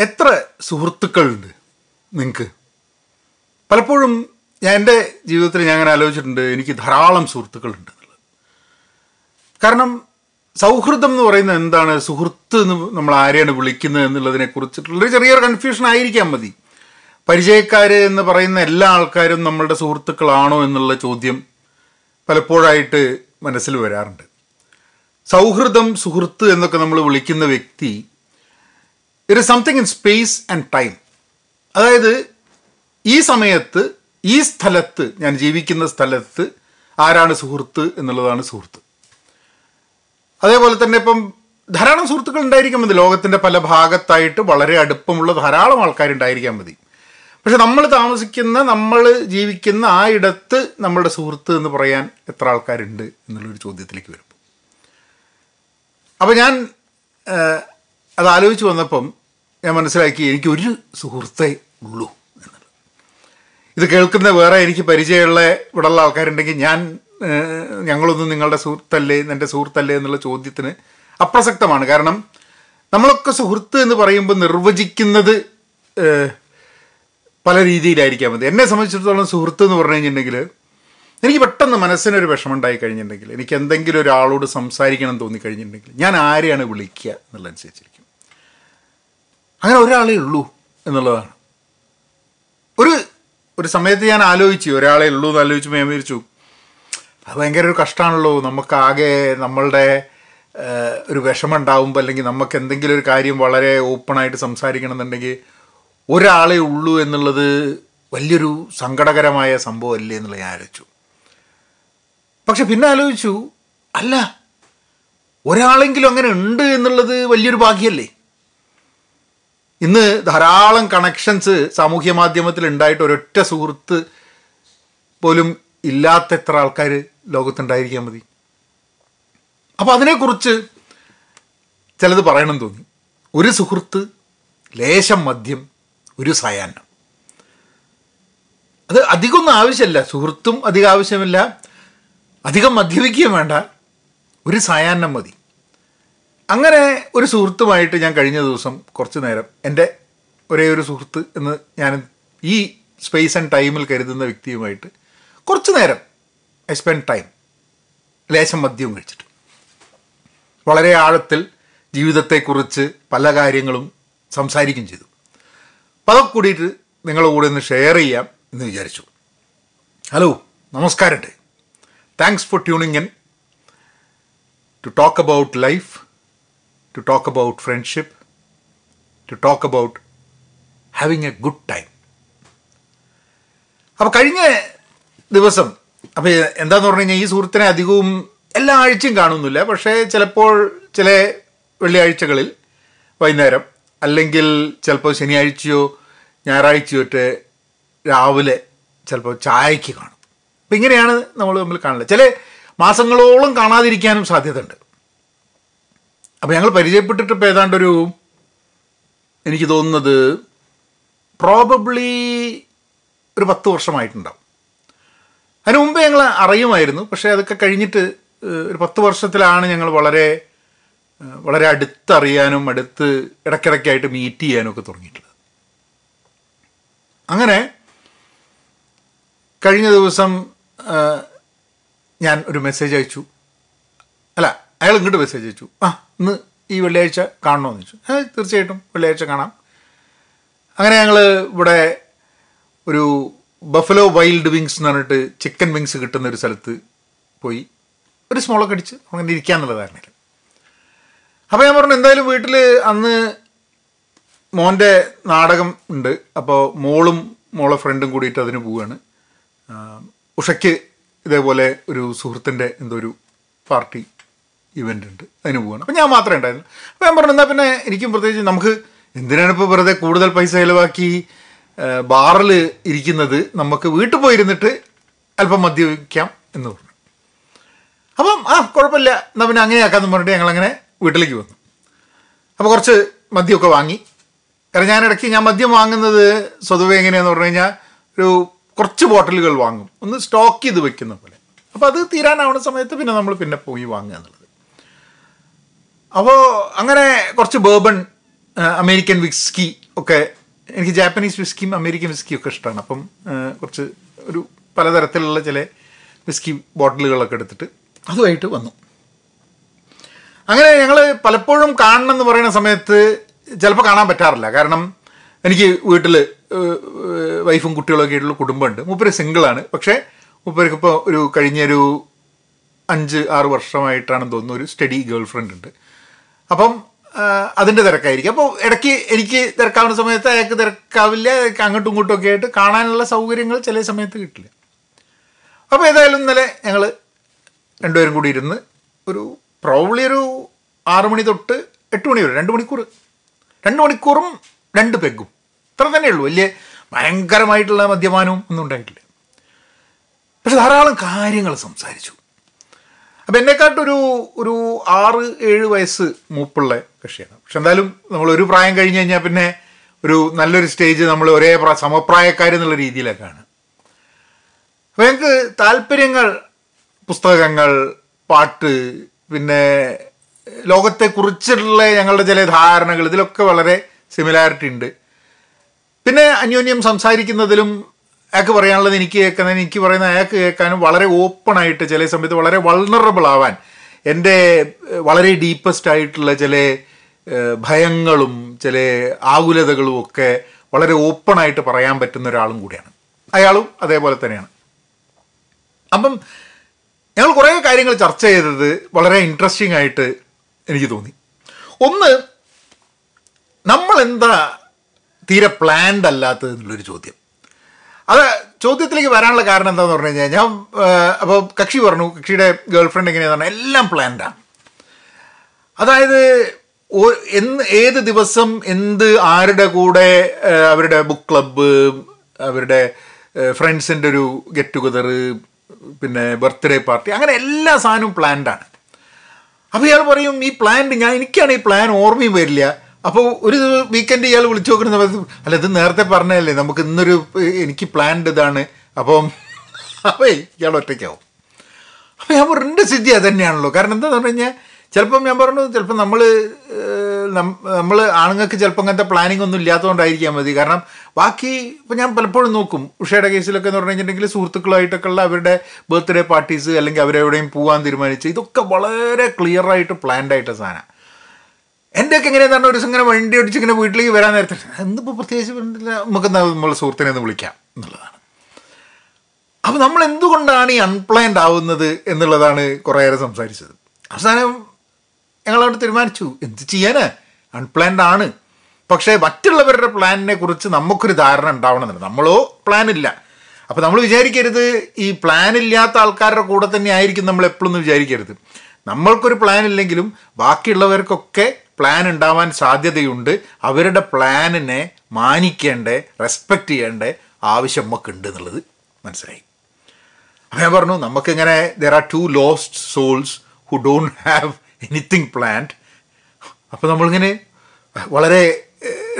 എത്ര സുഹൃത്തുക്കളുണ്ട് നിങ്ങൾക്ക് പലപ്പോഴും ഞാൻ എന്റെ ജീവിതത്തിൽ ഞാൻ അങ്ങനെ ആലോചിച്ചിട്ടുണ്ട് എനിക്ക് ധാരാളം സുഹൃത്തുക്കളുണ്ട് എന്നുള്ളത്. കാരണം സൗഹൃദം എന്ന് പറയുന്നത് എന്താണ്? സുഹൃത്ത് എന്ന് നമ്മൾ ആരെയാണ് വിളിക്കുന്നത് എന്നുള്ളതിനെ കുറിച്ചിട്ടുള്ളൊരു ചെറിയൊരു കൺഫ്യൂഷൻ ആയിരിക്കാൻ മതി. പരിചയക്കാർ എന്ന് പറയുന്ന എല്ലാ ആൾക്കാരും നമ്മളുടെ സുഹൃത്തുക്കളാണോ എന്നുള്ള ചോദ്യം പലപ്പോഴായിട്ട് മനസ്സിൽ വരാറുണ്ട്. സൗഹൃദം സുഹൃത്ത് എന്നൊക്കെ നമ്മൾ വിളിക്കുന്ന വ്യക്തി it is something in space and time അതായത് ഈ സമയത്ത് ഈ സ്ഥലത്ത് ഞാൻ ജീവിക്കുന്ന സ്ഥലത്ത് ആരാണ് സുഹൃത്ത് എന്നുള്ളതാണ് സുഹൃത്ത്. അതേപോലെ തന്നെ ഇപ്പം ധാരാളം സുഹൃത്തുക്കൾ ഉണ്ടായിരിക്കാൻ മതി. ലോകത്തിന്റെ പല ഭാഗത്തായിട്ട് വളരെ അടുപ്പമുള്ള ധാരാളം ആൾക്കാരുണ്ടായിരിക്കാൻ മതി. പക്ഷെ നമ്മൾ താമസിക്കുന്ന നമ്മൾ ജീവിക്കുന്ന ആ ഇടത്ത് നമ്മളുടെ സുഹൃത്ത് എന്ന് പറയാൻ എത്ര ആൾക്കാരുണ്ട് എന്നുള്ളൊരു ചോദ്യത്തിലേക്ക് വരും. അപ്പോൾ ഞാൻ അത് ആലോചിച്ച് വന്നപ്പം ഞാൻ മനസ്സിലാക്കി എനിക്ക് ഒരു സുഹൃത്തേ ഉള്ളൂ എന്നുള്ളത്. ഇത് കേൾക്കുന്ന വേറെ എനിക്ക് പരിചയമുള്ള ഇവിടെയുള്ള ആൾക്കാരുണ്ടെങ്കിൽ ഞാൻ ഞങ്ങളൊന്നും നിങ്ങളുടെ സുഹൃത്തല്ലേ എന്റെ സുഹൃത്തല്ലേ എന്നുള്ള ചോദ്യത്തിന് അപ്രസക്തമാണ്. കാരണം നമ്മളൊക്കെ സുഹൃത്ത് എന്ന് പറയുമ്പോൾ നിർവചിക്കുന്നത് പല രീതിയിലായിരിക്കാം മതി എന്നെ സംബന്ധിച്ചിടത്തോളം സുഹൃത്ത് എന്ന് പറഞ്ഞു കഴിഞ്ഞിട്ടുണ്ടെങ്കിൽ എനിക്ക് പെട്ടെന്ന് മനസ്സിനൊരു വിഷമം ഉണ്ടായി കഴിഞ്ഞിട്ടുണ്ടെങ്കിൽ എനിക്ക് എന്തെങ്കിലും ഒരാളോട് സംസാരിക്കണം എന്ന് തോന്നിക്കഴിഞ്ഞിട്ടുണ്ടെങ്കിൽ ഞാൻ ആരെയാണ് വിളിക്കുക എന്നുള്ളതനുസരിച്ചിരിക്കും. അങ്ങനെ ഒരാളേ ഉള്ളൂ എന്നുള്ളതാണ്. ഒരു ഒരു സമയത്ത് ഞാൻ ആലോചിച്ചു ഒരാളെ ഉള്ളൂ എന്ന് ആലോചിച്ചപ്പോൾ ഞാൻ വിചാരിച്ചു അത് ഭയങ്കര ഒരു കഷ്ടമാണല്ലോ നമുക്കാകെ നമ്മളുടെ ഒരു വിഷമം ഉണ്ടാവുമ്പോൾ അല്ലെങ്കിൽ നമുക്ക് എന്തെങ്കിലും ഒരു കാര്യം വളരെ ഓപ്പണായിട്ട് സംസാരിക്കണം എന്നുണ്ടെങ്കിൽ ഒരാളെ ഉള്ളൂ എന്നുള്ളത് വലിയൊരു സങ്കടകരമായ സംഭവമല്ലേ എന്നുള്ളത് ഞാൻ ആലോചിച്ചു. പക്ഷെ പിന്നെ ആലോചിച്ചു അല്ല ഒരാളെങ്കിലും അങ്ങനെ ഉണ്ട് എന്നുള്ളത് വലിയൊരു ഭാഗ്യമല്ലേ? ഇന്ന് ധാരാളം കണക്ഷൻസ് സാമൂഹ്യ മാധ്യമത്തിൽ ഉണ്ടായിട്ട് ഒരൊറ്റ സുഹൃത്ത് പോലും ഇല്ലാത്ത എത്ര ആൾക്കാർ ലോകത്തുണ്ടായിരിക്കാൻ മതി. അപ്പോൾ അതിനെക്കുറിച്ച് ചിലത് പറയണം തോന്നി. ഒരു സുഹൃത്ത് ലേശം മദ്യം ഒരു സയാന്നം അത് അധികമൊന്നും ആവശ്യമില്ല. സുഹൃത്തും അധികം ആവശ്യമില്ല. അധികം മദ്യപിക്കുകയും വേണ്ട. ഒരു സയാന്നം മതി. അങ്ങനെ ഒരു സുഹൃത്തുമായിട്ട് ഞാൻ കഴിഞ്ഞ ദിവസം കുറച്ച് നേരം എന്റെ ഒരേ ഒരു സുഹൃത്ത് എന്ന് ഞാൻ ഈ സ്പേസ് ആൻഡ് ടൈമിൽ കരുതുന്ന വ്യക്തിയുമായിട്ട് കുറച്ച് നേരം ഐ സ്പെൻഡ് ടൈം ലേശം മദ്യവും കഴിച്ചിട്ട്. വളരെ ആഴത്തിൽ ജീവിതത്തെക്കുറിച്ച് പല കാര്യങ്ങളും സംസാരിക്കും ചെയ്തു. അപ്പോൾ അതൊക്കെ കൂടിയിട്ട് നിങ്ങളുടെ കൂടെ ഒന്ന് ഷെയർ ചെയ്യാം എന്ന് വിചാരിച്ചു. ഹലോ നമസ്കാരമുണ്ട് thanks for tuning in to talk about life to talk about friendship, to talk about having a good time. അപ്പോൾ കഴിഞ്ഞ ദിവസം അപ്പോൾ എന്താന്ന് പറഞ്ഞു കഴിഞ്ഞാൽ ഈ സുഹൃത്തിനെ അധികവും എല്ലാ ആഴ്ചയും കാണുന്നില്ല. പക്ഷേ ചിലപ്പോൾ ചില വെള്ളിയാഴ്ചകളിൽ വൈകുന്നേരം അല്ലെങ്കിൽ ചിലപ്പോൾ ശനിയാഴ്ചയോ ഞായറാഴ്ചയോ ഒക്കെ രാവിലെ ചിലപ്പോൾ ചായയ്ക്ക് കാണും. അപ്പം ഇങ്ങനെയാണ് നമ്മൾ തമ്മിൽ കാണുന്നത് ചില മാസങ്ങളോളം കാണാതിരിക്കാനും സാധ്യതയുണ്ട്. അപ്പോൾ ഞങ്ങൾ പരിചയപ്പെട്ടിട്ട് ഇപ്പോൾ ഏതാണ്ടൊരു എനിക്ക് തോന്നുന്നത് പ്രോബബ്ലി ഒരു പത്ത് വർഷമായിട്ടുണ്ടാവും. അതിനു മുമ്പ് ഞങ്ങൾ അറിയുമായിരുന്നു. പക്ഷേ അതൊക്കെ കഴിഞ്ഞിട്ട് ഒരു പത്ത് വർഷത്തിലാണ് ഞങ്ങൾ വളരെ വളരെ അടുത്തറിയാനും അടുത്ത് ഇടയ്ക്കിടയ്ക്കായിട്ട് മീറ്റ് ചെയ്യാനും ഒക്കെ തുടങ്ങിയിട്ടുള്ളത്. അങ്ങനെ കഴിഞ്ഞ ദിവസം ഞാൻ ഒരു മെസ്സേജ് അയച്ചു. അല്ല അയാൾ ഇങ്ങോട്ട് മെസ്സേജ് അയച്ചു. ആ ഇന്ന് ഈ വെള്ളിയാഴ്ച കാണണമെന്ന് ചോദിച്ചു. ഏ തീർച്ചയായിട്ടും. വെള്ളിയാഴ്ച കാണാം. അങ്ങനെ ഞങ്ങൾ ഇവിടെ ഒരു ബഫലോ വൈൽഡ് വിങ്സ് എന്ന് പറഞ്ഞിട്ട് ചിക്കൻ വിങ്സ് കിട്ടുന്ന ഒരു സ്ഥലത്ത് പോയി. ഒരു സ്മോളൊക്കെ അടിച്ച് അങ്ങനെ ഇരിക്കാന്നുള്ള അപ്പോൾ ഞാൻ പറഞ്ഞു എന്തായാലും വീട്ടിൽ അന്ന് മോന്റെ നാടകം ഉണ്ട്. അപ്പോൾ മോളും മോളെ ഫ്രണ്ടും കൂടിയിട്ട് അതിന് പോവുകയാണ് ഉഷയ്ക്ക് ഇതേപോലെ ഒരു സുഹൃത്തിന്റെ എന്തോ ഒരു പാർട്ടി ഇവന്റ് ഉണ്ട്. അതിന് പോവുകയാണ് അപ്പം ഞാൻ മാത്രമേ ഉണ്ടായിരുന്നു അപ്പോൾ ഞാൻ പറഞ്ഞു എന്നാൽ പിന്നെ എനിക്കും പ്രത്യേകിച്ച് നമുക്ക് എന്തിനാണ് ഇപ്പോൾ വെറുതെ കൂടുതൽ പൈസ ചിലവാക്കി ബാറിൽ ഇരിക്കുന്നത്? നമുക്ക് വീട്ടിൽ പോയിരുന്നിട്ട് അല്പം മദ്യപിക്കാം എന്ന് പറഞ്ഞു. അപ്പം ആ കുഴപ്പമില്ല. എന്നാൽ പിന്നെ അങ്ങനെയാക്കാമെന്ന് പറഞ്ഞിട്ട് ഞങ്ങളങ്ങനെ വീട്ടിലേക്ക് വന്നു. അപ്പോൾ കുറച്ച് മദ്യമൊക്കെ വാങ്ങി. കാരണം ഞാൻ ഇടയ്ക്ക് ഞാൻ മദ്യം വാങ്ങുന്നത് സ്വതവേ എങ്ങനെയാന്ന് പറഞ്ഞു കഴിഞ്ഞാൽ ഒരു കുറച്ച് ബോട്ടിലുകൾ വാങ്ങും. ഒന്ന് സ്റ്റോക്ക് ചെയ്ത് വെക്കുന്ന പോലെ. അപ്പോൾ അത് തീരാനാവുന്ന സമയത്ത് പിന്നെ നമ്മൾ പിന്നെ പോയി വാങ്ങുക എന്നുള്ളത്. അപ്പോൾ അങ്ങനെ കുറച്ച് ബേബൺ അമേരിക്കൻ വിസ്കി ഒക്കെ എനിക്ക് ജാപ്പനീസ് വിസ്കിയും അമേരിക്കൻ വിസ്കിയും ഒക്കെ ഇഷ്ടമാണ് അപ്പം കുറച്ച് ഒരു പലതരത്തിലുള്ള ചില വിസ്കി ബോട്ടിലുകളൊക്കെ എടുത്തിട്ട് അതുമായിട്ട് വന്നു. അങ്ങനെ ഞങ്ങൾ പലപ്പോഴും കാണണം എന്ന് പറയുന്ന സമയത്ത് ചിലപ്പോൾ കാണാൻ പറ്റാറില്ല. കാരണം എനിക്ക് വീട്ടിൽ വൈഫും കുട്ടികളൊക്കെ ആയിട്ടുള്ള കുടുംബമുണ്ട്. മൂപ്പര് സിംഗിളാണ്. പക്ഷേ മൂപ്പർക്ക് ഇപ്പോൾ ഒരു കഴിഞ്ഞൊരു അഞ്ച് ആറ് വർഷമായിട്ടാണെന്ന് തോന്നുന്നു. ഒരു സ്റ്റഡി ഗേൾ ഫ്രണ്ട് ഉണ്ട്. അപ്പം അതിന്റെ തിരക്കായിരിക്കും. അപ്പോൾ ഇടയ്ക്ക് എനിക്ക് തിരക്കാവുന്ന സമയത്ത് അയാൾക്ക് തിരക്കാവില്ല അങ്ങോട്ടും ഇങ്ങോട്ടും ഒക്കെ ആയിട്ട് കാണാനുള്ള സൗകര്യങ്ങൾ ചില സമയത്ത് കിട്ടില്ല. അപ്പോൾ ഏതായാലും ഇന്നലെ ഞങ്ങൾ രണ്ടുപേരും കൂടി ഇരുന്ന് ഒരു പ്രോബ്ലി ഒരു ആറ് മണി തൊട്ട് എട്ട് മണി വരെ രണ്ട് മണിക്കൂർ രണ്ട് മണിക്കൂറും രണ്ട് പെഗും. ഇത്ര തന്നെ ഉള്ളൂ. വലിയ ഭയങ്കരമായിട്ടുള്ള മദ്യപാനവും ഒന്നും ഉണ്ടായിട്ടില്ല. പക്ഷെ ധാരാളം കാര്യങ്ങൾ സംസാരിച്ചു. അപ്പം എന്നെക്കാട്ടൊരു ഒരു ആറ് ഏഴ് വയസ്സ് മൂപ്പുള്ള കക്ഷിയാണ്. പക്ഷെ എന്തായാലും നമ്മൾ ഒരു പ്രായം കഴിഞ്ഞ് കഴിഞ്ഞാൽ പിന്നെ ഒരു നല്ലൊരു സ്റ്റേജ് നമ്മൾ ഒരേ പ്രാ സമപ്രായക്കാർ എന്നുള്ള രീതിയിലൊക്കെയാണ് അപ്പോൾ ഞങ്ങൾക്ക് താല്പര്യങ്ങൾ പുസ്തകങ്ങൾ പാട്ട് പിന്നെ ലോകത്തെക്കുറിച്ചുള്ള ഞങ്ങളുടെ ചില ധാരണകൾ ഇതിലൊക്കെ വളരെ സിമിലാരിറ്റി ഉണ്ട്. പിന്നെ അന്യോന്യം സംസാരിക്കുന്നതിലും അയാൾക്ക് പറയാനുള്ളത് എനിക്ക് കേൾക്കുന്നത് എനിക്ക് പറയുന്ന അയാൾക്ക് കേൾക്കാനും വളരെ ഓപ്പണായിട്ട് ചില സമയത്ത് വളരെ വൾണറബിൾ ആവാൻ എന്റെ വളരെ ഡീപ്പസ്റ്റ് ആയിട്ടുള്ള ചില ഭയങ്ങളും ചില ആകുലതകളും ഒക്കെ വളരെ ഓപ്പൺ ആയിട്ട് പറയാൻ പറ്റുന്ന ഒരാളും കൂടിയാണ്. അയാളും അതേപോലെ തന്നെയാണ്. അപ്പം ഞങ്ങൾ കുറേ കാര്യങ്ങൾ ചർച്ച ചെയ്തത് വളരെ ഇൻട്രസ്റ്റിംഗ് ആയിട്ട് എനിക്ക് തോന്നി. ഒന്ന് നമ്മൾ എന്താ തീരെ പ്ലാൻഡ് അല്ലാത്തത് എന്നുള്ളൊരു ചോദ്യം. അത് ചോദ്യത്തിലേക്ക് വരാനുള്ള കാരണം എന്താന്ന് പറഞ്ഞു കഴിഞ്ഞാൽ ഞാൻ അപ്പോൾ കക്ഷി പറഞ്ഞു കക്ഷിയുടെ ഗേൾഫ്രണ്ട് എങ്ങനെയാന്ന് പറഞ്ഞാൽ എല്ലാം പ്ലാൻഡാണ് അതായത് എന്ന് ഏത് ദിവസം എന്ത് ആരുടെ കൂടെ അവരുടെ ബുക്ക് ക്ലബ്ബ് അവരുടെ ഫ്രണ്ട്സിന്റെ ഒരു ഗെറ്റ് ടുഗദർ പിന്നെ ബർത്ത്ഡേ പാർട്ടി അങ്ങനെ എല്ലാ സാധനവും പ്ലാൻഡാണ് അപ്പോൾ ഇയാൾ പറയും ഈ പ്ലാൻ ഞാൻ എനിക്കാണ് ഈ പ്ലാൻ ഓർമ്മയും വരില്ല. അപ്പോൾ ഒരു വീക്കെൻഡ് ഇയാൾ വിളിച്ചു നോക്കുന്ന അല്ല ഇത് നേരത്തെ പറഞ്ഞതല്ലേ? നമുക്ക് ഇന്നൊരു എനിക്ക് പ്ലാൻഡ് ഇതാണ്. അപ്പം അപ്പോൾ ഇയാൾ ഒറ്റയ്ക്കാവും. അപ്പോൾ ഞാൻ പറഞ്ഞു എന്റെ സ്ഥിതി തന്നെയാണല്ലോ കാരണം എന്താന്ന് പറഞ്ഞു കഴിഞ്ഞാൽ ചിലപ്പം ഞാൻ പറഞ്ഞു ചിലപ്പോൾ നമ്മൾ നമ്മൾ ആണുങ്ങൾക്ക് ചിലപ്പോൾ അങ്ങനത്തെ പ്ലാനിങ് ഒന്നും ഇല്ലാത്തതുകൊണ്ടായിരിക്കാം മതി. കാരണം ബാക്കി ഇപ്പം ഞാൻ പലപ്പോഴും നോക്കും ഉഷയുടെ കേസിലൊക്കെ എന്ന് പറഞ്ഞു കഴിഞ്ഞിട്ടുണ്ടെങ്കിൽ സുഹൃത്തുക്കളായിട്ടൊക്കെയുള്ള അവരുടെ ബർത്ത്ഡേ പാർട്ടീസ് അല്ലെങ്കിൽ അവരെവിടെയും പോകാൻ തീരുമാനിച്ച് ഇതൊക്കെ വളരെ ക്ലിയറായിട്ട് പ്ലാൻഡ് ആയിട്ട് സാധനം. എന്റെയൊക്കെ എങ്ങനെയാന്ന് പറഞ്ഞാൽ ഒരു ദിവസം ഇങ്ങനെ വണ്ടി ഓടിച്ച് ഇങ്ങനെ വീട്ടിലേക്ക് വരാൻ നേരത്തെ എന്തിപ്പോൾ പ്രത്യേകിച്ച് നമുക്ക് നമ്മളെ സുഹൃത്തിനെ ഒന്ന് വിളിക്കാം എന്നുള്ളതാണ്. അപ്പോൾ നമ്മൾ എന്തുകൊണ്ടാണ് ഈ അൺപ്ലാൻഡ് ആവുന്നത് എന്നുള്ളതാണ് കുറേയേറെ സംസാരിച്ചത്. അവസാനം ഞങ്ങളവിടെ തീരുമാനിച്ചു. എന്ത് ചെയ്യാന്? അൺപ്ലാൻഡ് ആണ്. പക്ഷേ മറ്റുള്ളവരുടെ പ്ലാനിനെ കുറിച്ച് നമുക്കൊരു ധാരണ ഉണ്ടാവണമെന്നില്ല. നമ്മളോ പ്ലാൻ ഇല്ല. അപ്പോൾ നമ്മൾ വിചാരിക്കരുത് ഈ പ്ലാൻ ഇല്ലാത്ത ആൾക്കാരുടെ കൂടെ തന്നെ ആയിരിക്കും നമ്മൾ എപ്പോഴൊന്നും വിചാരിക്കരുത്. നമ്മൾക്കൊരു പ്ലാൻ ഇല്ലെങ്കിലും ബാക്കിയുള്ളവർക്കൊക്കെ പ്ലാൻ ഉണ്ടാവാൻ സാധ്യതയുണ്ട്. അവരുടെ പ്ലാനിനെ മാനിക്കേണ്ടേ റെസ്പെക്റ്റ് ചെയ്യേണ്ട ആവശ്യം നമുക്കുണ്ട് എന്നുള്ളത് മനസ്സിലായി. അപ്പം ഞാൻ പറഞ്ഞു നമുക്കിങ്ങനെ there are two lost souls who don't have anything planned അപ്പോൾ നമ്മളിങ്ങനെ വളരെ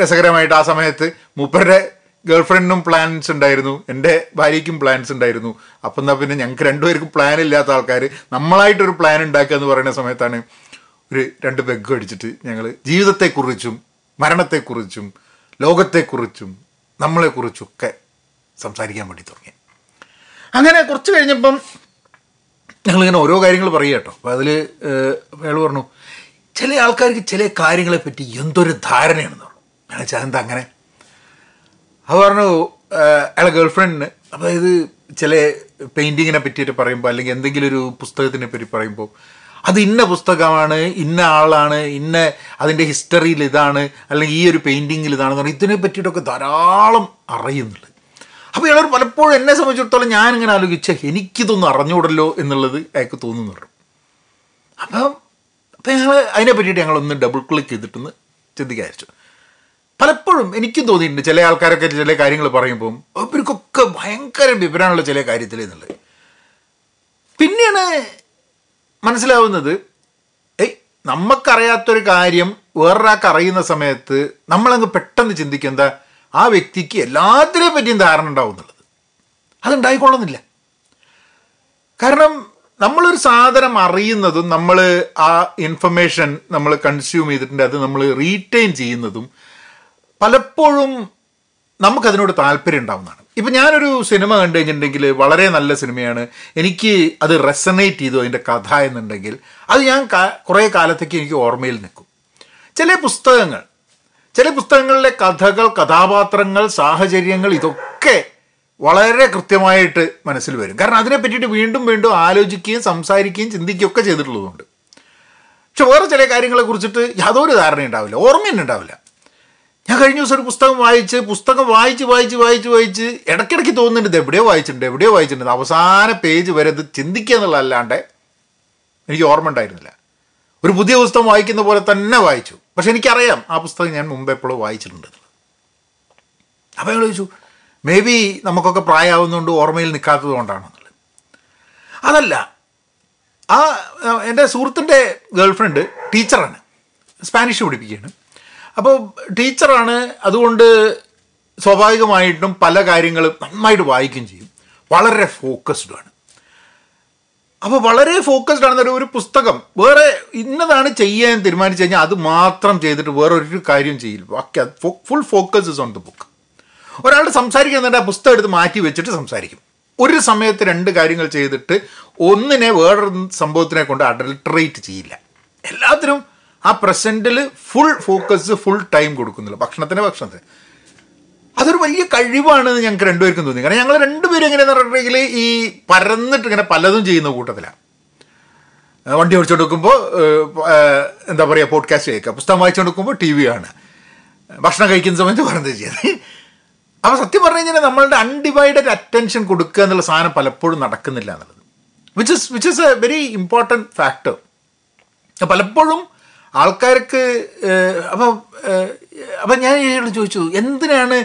രസകരമായിട്ട് ആ സമയത്ത് മൂപ്പരുടെ ഗേൾ ഫ്രണ്ടിനും പ്ലാൻസ് ഉണ്ടായിരുന്നു എന്റെ ഭാര്യയ്ക്കും പ്ലാൻസ് ഉണ്ടായിരുന്നു. അപ്പം എന്നാൽ പിന്നെ ഞങ്ങൾക്ക് രണ്ടുപേർക്കും പ്ലാൻ ഇല്ലാത്ത ആൾക്കാർ നമ്മളായിട്ടൊരു പ്ലാൻ ഉണ്ടാക്കുക എന്ന് പറയുന്ന സമയത്താണ് ഒരു രണ്ട് ബെഗ് അടിച്ചിട്ട് ഞങ്ങൾ ജീവിതത്തെക്കുറിച്ചും മരണത്തെക്കുറിച്ചും ലോകത്തെക്കുറിച്ചും നമ്മളെക്കുറിച്ചൊക്കെ സംസാരിക്കാൻ വേണ്ടി തുടങ്ങി. അങ്ങനെ കുറച്ച് കഴിഞ്ഞപ്പം ഞങ്ങളിങ്ങനെ ഓരോ കാര്യങ്ങൾ പറയുക കേട്ടോ. അപ്പോൾ അതിൽ അയാൾ പറഞ്ഞു ചില ആൾക്കാർക്ക് ചില കാര്യങ്ങളെ പറ്റി എന്തൊരു ധാരണയാണെന്ന് പറഞ്ഞു. ഞാൻ എന്താ അങ്ങനെ? അത് പറഞ്ഞു അയാളെ ഗേൾ ഫ്രണ്ടിന് അതായത് ചില പെയിന്റിങ്ങിനെ പറ്റിയിട്ട് പറയുമ്പോൾ അല്ലെങ്കിൽ എന്തെങ്കിലും ഒരു പുസ്തകത്തിനെ പറ്റി പറയുമ്പോൾ അത് ഇന്ന പുസ്തകമാണ് ഇന്ന ആളാണ് ഇന്ന അതിന്റെ ഹിസ്റ്ററിയിൽ ഇതാണ് അല്ലെങ്കിൽ ഈ ഒരു പെയിന്റിങ്ങിൽ ഇതാണെന്ന് പറഞ്ഞാൽ ഇതിനെ പറ്റിയിട്ടൊക്കെ ധാരാളം അറിയുന്നുണ്ട്. അപ്പോൾ ഇയാൾ പലപ്പോഴും എന്നെ സംബന്ധിച്ചിടത്തോളം ഞാനിങ്ങനെ ആലോചിച്ച എനിക്കിതൊന്നും അറിഞ്ഞുകൂടല്ലോ എന്നുള്ളത് അയാൾക്ക് തോന്നുന്നുണ്ട്. അപ്പം അപ്പം ഞങ്ങൾ അതിനെ പറ്റിയിട്ട് ഞങ്ങളൊന്ന് ഡബിൾ ക്ലിക്ക് ചെയ്തിട്ടൊന്ന് ചിന്തിക്കാതിരിച്ചു പലപ്പോഴും എനിക്കും തോന്നിയിട്ടുണ്ട് ചില ആൾക്കാരൊക്കെ ചില കാര്യങ്ങൾ പറയുമ്പം ഇവർക്കൊക്കെ ഭയങ്കര വിവരമുള്ള ചില കാര്യത്തിൽ എന്നുള്ളത്. പിന്നെയാണ് മനസ്സിലാവുന്നത് ഏയ് നമുക്കറിയാത്തൊരു കാര്യം വേറൊരാൾക്ക് അറിയുന്ന സമയത്ത് നമ്മളങ്ങ് പെട്ടെന്ന് ചിന്തിക്കും എന്താ ആ വ്യക്തിക്ക് എല്ലാത്തിനെ പറ്റിയും ധാരണ ഉണ്ടാവും എന്നുള്ളത് അതുണ്ടായിക്കൊള്ളുന്നില്ല കാരണം നമ്മളൊരു സാധനം അറിയുന്നതും നമ്മൾ ആ ഇൻഫർമേഷൻ നമ്മൾ കൺസ്യൂം ചെയ്തിട്ടുണ്ട് അത് നമ്മൾ റീറ്റെയിൻ ചെയ്യുന്നതും പലപ്പോഴും നമുക്കതിനോട് താല്പര്യം ഉണ്ടാവുന്നതാണ്. ഇപ്പം ഞാനൊരു സിനിമ കണ്ടു കഴിഞ്ഞിട്ടുണ്ടെങ്കിൽ വളരെ നല്ല സിനിമയാണ്. എനിക്ക് അത് റെസനേറ്റ് ചെയ്തു അതിന്റെ കഥ എന്നുണ്ടെങ്കിൽ. അത് ഞാൻ കുറേ കാലത്തേക്ക് എനിക്ക് ഓർമ്മയിൽ നിൽക്കും. ചില പുസ്തകങ്ങൾ ചില പുസ്തകങ്ങളിലെ കഥകൾ കഥാപാത്രങ്ങൾ സാഹചര്യങ്ങൾ ഇതൊക്കെ വളരെ കൃത്യമായിട്ട് മനസ്സിൽ വരും. കാരണം അതിനെ പറ്റിയിട്ട് വീണ്ടും വീണ്ടും ആലോചിക്കുകയും സംസാരിക്കുകയും ചിന്തിക്കുകയും ഒക്കെ ചെയ്തിട്ടുള്ളതുകൊണ്ട്. പക്ഷെ വേറെ ചില കാര്യങ്ങളെ കുറിച്ചിട്ട് യാതൊരു ധാരണ ഉണ്ടാവില്ല. ഓർമ്മ ഉണ്ടാവില്ല. ഞാൻ കഴിഞ്ഞ ദിവസം ഒരു പുസ്തകം വായിച്ച് പുസ്തകം വായിച്ച് വായിച്ച് വായിച്ച് വായിച്ച് ഇടയ്ക്കിടയ്ക്ക് തോന്നുന്നുണ്ട് എവിടെയോ വായിച്ചിട്ടുണ്ട് എവിടെയോ വായിച്ചിട്ടുണ്ട്. അവസാന പേജ് വരെ ഇത് ചിന്തിക്കുക എന്നുള്ളതല്ലാണ്ട് എനിക്ക് ഓർമ്മ ഉണ്ടായിരുന്നില്ല. ഒരു പുതിയ പുസ്തകം വായിക്കുന്ന പോലെ തന്നെ വായിച്ചു. പക്ഷെ എനിക്കറിയാം ആ പുസ്തകം ഞാൻ മുമ്പ് എപ്പോഴും വായിച്ചിട്ടുണ്ട് അപ്പോൾ ഞങ്ങൾ ചോദിച്ചു മേ ബി നമുക്കൊക്കെ പ്രായമാവുന്നതുകൊണ്ട് ഓർമ്മയിൽ നിൽക്കാത്തത് കൊണ്ടാണെന്നുള്ളത് അതല്ല ആ എന്റെ സുഹൃത്തിന്റെ ഗേൾഫ്രണ്ട് ടീച്ചറാണ്. സ്പാനിഷ് പഠിപ്പിക്കുകയാണ്. അപ്പോൾ ടീച്ചറാണ് അതുകൊണ്ട് സ്വാഭാവികമായിട്ടും പല കാര്യങ്ങളും നന്നായിട്ട് വായിക്കുകയും ചെയ്യും. വളരെ ഫോക്കസ്ഡ് ആണ്. അപ്പോൾ വളരെ ഫോക്കസ്ഡ് ആണെന്നൊരു ഒരു പുസ്തകം വേറെ ഇന്നതാണ് ചെയ്യാൻ തീരുമാനിച്ചു കഴിഞ്ഞാൽ അത് മാത്രം ചെയ്തിട്ട് വേറെ ഒരു കാര്യം ചെയ്യില്ല. ബാക്കി full focus is on the book ഒരാൾ സംസാരിക്കുന്നുണ്ട് ആ പുസ്തകം എടുത്ത് മാറ്റി വെച്ചിട്ട് സംസാരിക്കും. ഒരു സമയത്ത് രണ്ട് കാര്യങ്ങൾ ചെയ്തിട്ട് ഒന്നിനെ വേറൊരു സംഭവത്തിനെ കൊണ്ട് അഡൽട്രേറ്റ് ചെയ്യില്ല. എല്ലാത്തിനും ആ പ്രസന്റിൽ ഫുൾ ഫോക്കസ് ഫുൾ ടൈം കൊടുക്കുന്നില്ല. ഭക്ഷണത്തിന് ഭക്ഷണത്തിന് അതൊരു വലിയ കഴിവാണെന്ന് ഞങ്ങൾക്ക് രണ്ടുപേർക്കും തോന്നി. കാരണം ഞങ്ങൾ രണ്ടുപേരും എങ്ങനെയാന്ന് പറഞ്ഞിട്ടുണ്ടെങ്കിൽ ഈ പരന്നിട്ട് ഇങ്ങനെ പലതും ചെയ്യുന്ന കൂട്ടത്തിലാണ് വണ്ടി ഓടിച്ചു വെക്കുമ്പോൾ എന്താ പറയുക പോഡ്കാസ്റ്റ് കേൾക്കുക. പുസ്തകം വായിച്ചുകൊണ്ട് വെക്കുമ്പോൾ ടി വി ആണ് ഭക്ഷണം കഴിക്കുന്ന സമയത്ത് പറഞ്ഞത് ചെയ്യുന്നത് അപ്പോൾ സത്യം പറഞ്ഞു കഴിഞ്ഞാൽ നമ്മളുടെ അൺഡിവൈഡഡ് അറ്റൻഷൻ കൊടുക്കുക എന്നുള്ള സാധനം പലപ്പോഴും നടക്കുന്നില്ല എന്നുള്ളത്. Which is which is a very important factor പലപ്പോഴും ആൾക്കാർക്ക് അപ്പം അപ്പം ഞാൻ ഇയാളോട് ചോദിച്ചു എന്തിനാണ്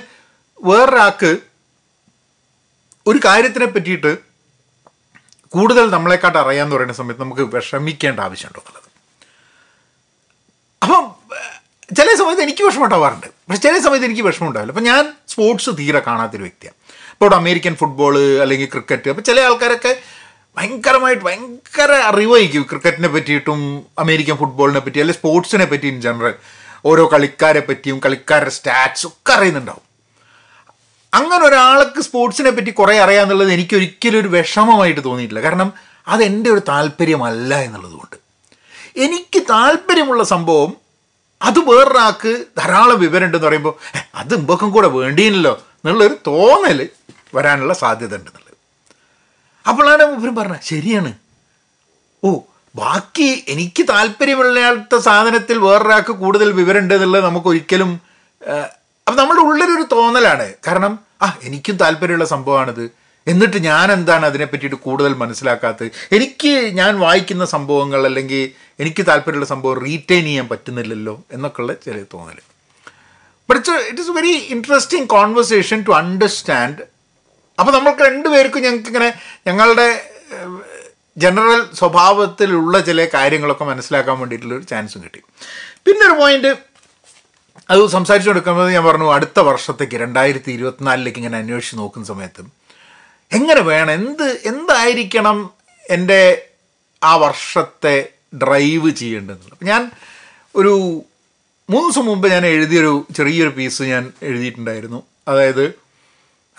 വേറൊരാൾക്ക് ഒരു കാര്യത്തിനെ പറ്റിയിട്ട് കൂടുതൽ നമ്മളെക്കാട്ട് അറിയാമെന്ന് പറയുന്ന സമയത്ത് നമുക്ക് വിഷമിക്കേണ്ട ആവശ്യമുണ്ടോ എന്നുള്ളത്? അപ്പം ചില സമയത്ത് എനിക്ക് വിഷമം ഉണ്ടാവാറുണ്ട് പക്ഷെ ചില സമയത്ത് എനിക്ക് വിഷമം ഉണ്ടാവില്ല അപ്പം ഞാൻ സ്പോർട്സ് തീരെ കാണാത്തൊരു വ്യക്തിയാണ്. ഇപ്പോൾ അമേരിക്കൻ ഫുട്ബോൾ അല്ലെങ്കിൽ ക്രിക്കറ്റ് അപ്പോൾ ചില ആൾക്കാരൊക്കെ ഭയങ്കരമായിട്ട് ഭയങ്കര അറിവായിരിക്കും ക്രിക്കറ്റിനെ പറ്റിയിട്ടും അമേരിക്കൻ ഫുട്ബോളിനെ പറ്റി അല്ലെങ്കിൽ സ്പോർട്സിനെ പറ്റി ഇൻ ജനറൽ ഓരോ കളിക്കാരെ പറ്റിയും കളിക്കാരുടെ സ്റ്റാറ്റ്സ് ഒക്കെ അറിയുന്നുണ്ടാവും. അങ്ങനെ ഒരാൾക്ക് സ്പോർട്സിനെ പറ്റി കുറേ അറിയാമെന്നുള്ളത് എനിക്ക് ഒരിക്കലും ഒരു വിഷമമായിട്ട് തോന്നിയിട്ടില്ല. കാരണം അതെന്റെ ഒരു താല്പര്യമല്ല എന്നുള്ളതുകൊണ്ട്. എനിക്ക് താല്പര്യമുള്ള സംഭവം അത് വേറൊരാൾക്ക് ധാരാളം വിവരമുണ്ടെന്ന് പറയുമ്പോൾ അത് ഇമ്പക്കും കൂടെ വേണ്ടിയില്ലല്ലോ എന്നുള്ളൊരു തോന്നൽ വരാനുള്ള സാധ്യത അപ്പോഴാണ് മൂപ്പരും പറഞ്ഞത് ശരിയാണ്. ഓ ബാക്കി എനിക്ക് താല്പര്യമുള്ളയാളുടെ സാധനത്തിൽ വേറൊരാൾക്ക് കൂടുതൽ വിവരമുണ്ട് എന്നുള്ളത് നമുക്ക് ഒരിക്കലും അപ്പം നമ്മുടെ ഉള്ളിലൊരു തോന്നലാണ്. കാരണം ആ എനിക്കും താല്പര്യമുള്ള സംഭവമാണിത്. എന്നിട്ട് ഞാൻ എന്താണ് അതിനെ പറ്റിയിട്ട് കൂടുതൽ മനസ്സിലാക്കാത്തത്? എനിക്ക് ഞാൻ വായിക്കുന്ന സംഭവങ്ങൾ അല്ലെങ്കിൽ എനിക്ക് താല്പര്യമുള്ള സംഭവം റീറ്റെയിൻ ചെയ്യാൻ പറ്റുന്നില്ലല്ലോ എന്നൊക്കെയുള്ള ചെറിയ തോന്നൽ but it's it is very interesting conversation to understand അപ്പോൾ നമ്മൾക്ക് രണ്ടുപേർക്കും ഞങ്ങൾക്ക് ഇങ്ങനെ ഞങ്ങളുടെ ജനറൽ സ്വഭാവത്തിലുള്ള ചില കാര്യങ്ങളൊക്കെ മനസ്സിലാക്കാൻ വേണ്ടിയിട്ടുള്ളൊരു ചാൻസും കിട്ടി. പിന്നെ ഒരു പോയിന്റ് അത് സംസാരിച്ചു കൊടുക്കുമ്പോൾ ഞാൻ പറഞ്ഞു അടുത്ത വർഷത്തേക്ക് രണ്ടായിരത്തി ഇരുപത്തിനാലിലേക്ക് ഇങ്ങനെ അന്വേഷിച്ച് നോക്കുന്ന സമയത്ത് എങ്ങനെ വേണം എന്ത് എന്തായിരിക്കണം എന്റെ ആ വർഷത്തെ ഡ്രൈവ് ചെയ്യേണ്ടതെന്നുള്ളത് ഞാൻ ഒരു മൂന്ന് ദിവസം മുമ്പ് ഞാൻ എഴുതിയൊരു ചെറിയൊരു പീസ് ഞാൻ എഴുതിയിട്ടുണ്ടായിരുന്നു. അതായത്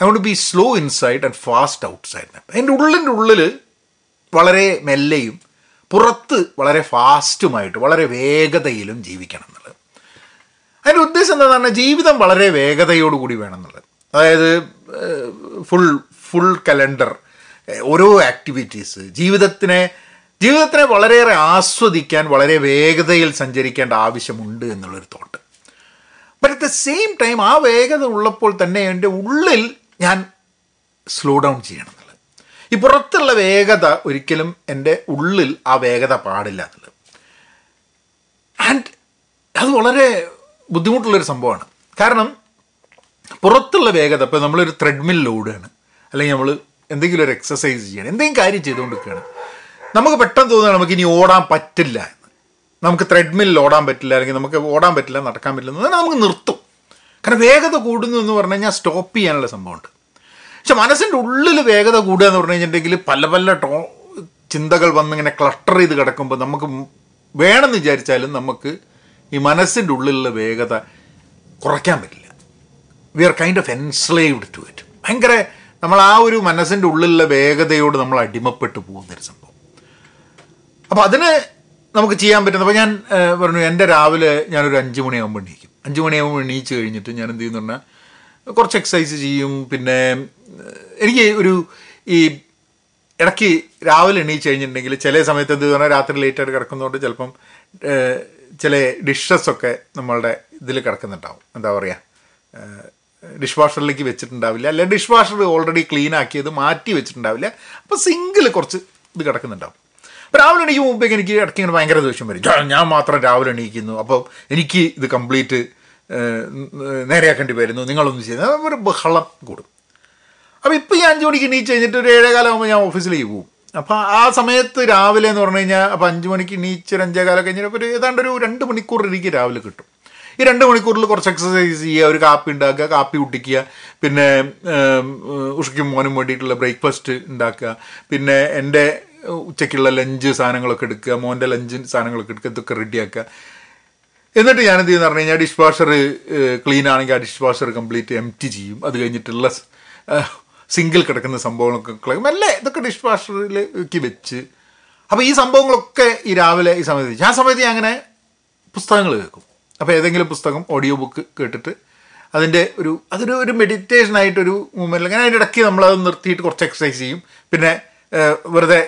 I won't be slow inside and fast outside എന്റെ ഉള്ളിന്റെ ഉള്ളിൽ വളരെ മെല്ലെയും പുറത്ത് വളരെ ഫാസ്റ്റുമായിട്ട് വളരെ വേഗതയിലും ജീവിക്കണം എന്നുള്ളത്. അതിന്റെ ഉദ്ദേശം എന്താണെന്ന് ജീവിതം വളരെ വേഗതയോടുകൂടി വേണം എന്നുള്ളത്. അതായത് ഫുൾ ഫുൾ കലണ്ടർ ഓരോ ആക്ടിവിറ്റീസ് ജീവിതത്തിനെ ജീവിതത്തിനെ വളരെയേറെ ആസ്വദിക്കാൻ വളരെ വേഗതയിൽ സഞ്ചരിക്കേണ്ട ആവശ്യമുണ്ട് എന്നുള്ളൊരു thought but at the same time ആ വേഗത ഉള്ളപ്പോൾ തന്നെ എന്റെ ഉള്ളിൽ ഞാൻ സ്ലോ ഡൗൺ ചെയ്യണം എന്നുള്ളത് ഈ പുറത്തുള്ള വേഗത ഒരിക്കലും എന്റെ ഉള്ളിൽ ആ വേഗത പാടില്ല എന്നുള്ളത്. ആൻഡ് അത് വളരെ ബുദ്ധിമുട്ടുള്ളൊരു സംഭവമാണ്. കാരണം പുറത്തുള്ള വേഗത ഇപ്പോൾ നമ്മളൊരു ത്രെഡ്മിൽ ഓടുകയാണ് അല്ലെങ്കിൽ നമ്മൾ എന്തെങ്കിലും ഒരു എക്സസൈസ് ചെയ്യണം എന്തെങ്കിലും കാര്യം ചെയ്തുകൊണ്ടിരിക്കുകയാണ്. നമുക്ക് പെട്ടെന്ന് തോന്നുകയാണ് നമുക്ക് ഇനി ഓടാൻ പറ്റില്ല എന്ന്. നമുക്ക് ത്രെഡ്മിൽ ഓടാൻ പറ്റില്ല അല്ലെങ്കിൽ നമുക്ക് ഓടാൻ പറ്റില്ല നടക്കാൻ പറ്റില്ല എന്ന് പറഞ്ഞാൽ നമുക്ക് നിർത്തും. കാരണം വേഗത കൂടുന്നു എന്ന് പറഞ്ഞു കഴിഞ്ഞാൽ സ്റ്റോപ്പ് ചെയ്യാനുള്ള സംഭവമുണ്ട്. പക്ഷെ മനസ്സിന്റെ ഉള്ളിൽ വേഗത കൂടുക എന്ന് പറഞ്ഞു കഴിഞ്ഞിട്ടുണ്ടെങ്കിൽ പല പല ടോ ചിന്തകൾ വന്നിങ്ങനെ ക്ലസ്റ്റർ ചെയ്ത് കിടക്കുമ്പോൾ നമുക്ക് വേണമെന്ന് വിചാരിച്ചാലും നമുക്ക് ഈ മനസ്സിന്റെ ഉള്ളിലുള്ള വേഗത കുറയ്ക്കാൻ പറ്റില്ല. We are kind of enslaved to it ഭയങ്കര നമ്മൾ ആ ഒരു മനസ്സിന്റെ ഉള്ളിലുള്ള വേഗതയോട് നമ്മൾ അടിമപ്പെട്ട് പോകുന്നൊരു സംഭവം. അപ്പോൾ അതിന് നമുക്ക് ചെയ്യാൻ പറ്റുന്നത് അപ്പോൾ ഞാൻ പറഞ്ഞു എന്റെ രാവിലെ ഞാനൊരു അഞ്ച് മണിയാകുമ്പോൾ എണീക്കും. അഞ്ച് മണിയാകുമ്പോൾ എണീച്ച് കഴിഞ്ഞിട്ട് ഞാൻ എന്ത് ചെയ്യുന്നു പറഞ്ഞാൽ കുറച്ച് എക്സസൈസ് ചെയ്യും. പിന്നെ എനിക്ക് ഒരു ഈ ഇടയ്ക്ക് രാവിലെ എണീച്ച് കഴിഞ്ഞിട്ടുണ്ടെങ്കിൽ ചില സമയത്ത് എന്ത് പറഞ്ഞാൽ രാത്രി ലേറ്റായിട്ട് കിടക്കുന്നതുകൊണ്ട് ചിലപ്പം ചില ഡിഷസ് ഒക്കെ നമ്മളുടെ ഇതിൽ കിടക്കുന്നുണ്ടാവും. എന്താ പറയുക ഡിഷ് വാഷറിലേക്ക് വെച്ചിട്ടുണ്ടാവില്ല. അല്ലെ ഡിഷ് വാഷർ ഓൾറെഡി ക്ലീൻ ആക്കിയത് മാറ്റി വെച്ചിട്ടുണ്ടാവില്ല. അപ്പോൾ സിങ്കിൽ കുറച്ച് ഇത് കിടക്കുന്നുണ്ടാവും. രാവിലെ എണീക്കും മുമ്പേക്ക് എനിക്ക് ഇടയ്ക്ക് ഇങ്ങനെ ഭയങ്കര ദേഷ്യം വരും. ഞാൻ- മാത്രം രാവിലെ എണീക്കുന്നു. അപ്പോൾ എനിക്ക് ഇത് കംപ്ലീറ്റ് നേരെയാക്കേണ്ടി വരുന്നു. നിങ്ങളൊന്നും ചെയ്യുന്നത് ഒരു ബഹളം കൂടും. അപ്പോൾ ഇപ്പോൾ ഞാൻ അഞ്ച് മണിക്ക് എണീച്ച് കഴിഞ്ഞിട്ട് ഒരു ഏഴേകാലമാകുമ്പോൾ ഞാൻ ഓഫീസിലേക്ക് പോകും. അപ്പോൾ ആ സമയത്ത് രാവിലെ എന്ന് പറഞ്ഞു കഴിഞ്ഞാൽ അപ്പോൾ അഞ്ച് മണിക്ക് എണീച്ച് ഒരു അഞ്ചേകാലം കഴിഞ്ഞപ്പോൾ ഒരു ഏതാണ്ട് ഒരു രണ്ട് മണിക്കൂർ എനിക്ക് രാവിലെ കിട്ടും. ഈ രണ്ട് മണിക്കൂറിൽ കുറച്ച് എക്സസൈസ് ചെയ്യുക ഒരു കാപ്പി ഉണ്ടാക്കുക കാപ്പി കുട്ടിക്കുക പിന്നെ ഉഷയ്ക്കും മോനും വേണ്ടിയിട്ടുള്ള ബ്രേക്ക്ഫാസ്റ്റ് ഉണ്ടാക്കുക. പിന്നെ എന്റെ ഉച്ചയ്ക്കുള്ള ലഞ്ച് സാധനങ്ങളൊക്കെ എടുക്കുക മോന്റെ ലഞ്ച് സാധനങ്ങളൊക്കെ എടുക്കുക ഇതൊക്കെ റെഡിയാക്കുക എന്നിട്ട് ഞാനെന്ത് ചെയ്യുന്ന പറഞ്ഞു കഴിഞ്ഞാൽ ഡിഷ് വാഷർ ക്ലീൻ ആണെങ്കിൽ ആ dish washer complete empty ചെയ്യും. അത് കഴിഞ്ഞിട്ടുള്ള സിംഗിൾ കിടക്കുന്ന സംഭവങ്ങളൊക്കെ കളയും അല്ലേ ഇതൊക്കെ ഡിഷ് വാഷറിലേക്ക് വെച്ച്. അപ്പോൾ ഈ സംഭവങ്ങളൊക്കെ ഈ രാവിലെ ഈ സമയത്ത്. ആ സമയത്ത് ഞാൻ അങ്ങനെ പുസ്തകങ്ങൾ കേൾക്കും. അപ്പോൾ ഏതെങ്കിലും പുസ്തകം ഓഡിയോ ബുക്ക് കേട്ടിട്ട് അതിന്റെ ഒരു അതൊരു ഒരു മെഡിറ്റേഷനായിട്ടൊരു മൂവ്മെന്റ് അങ്ങനെ അതിന്റെ ഇടയ്ക്ക് നമ്മളത് നിർത്തിയിട്ട് കുറച്ച് എക്സസൈസ് ചെയ്യും. പിന്നെ വെറുതെ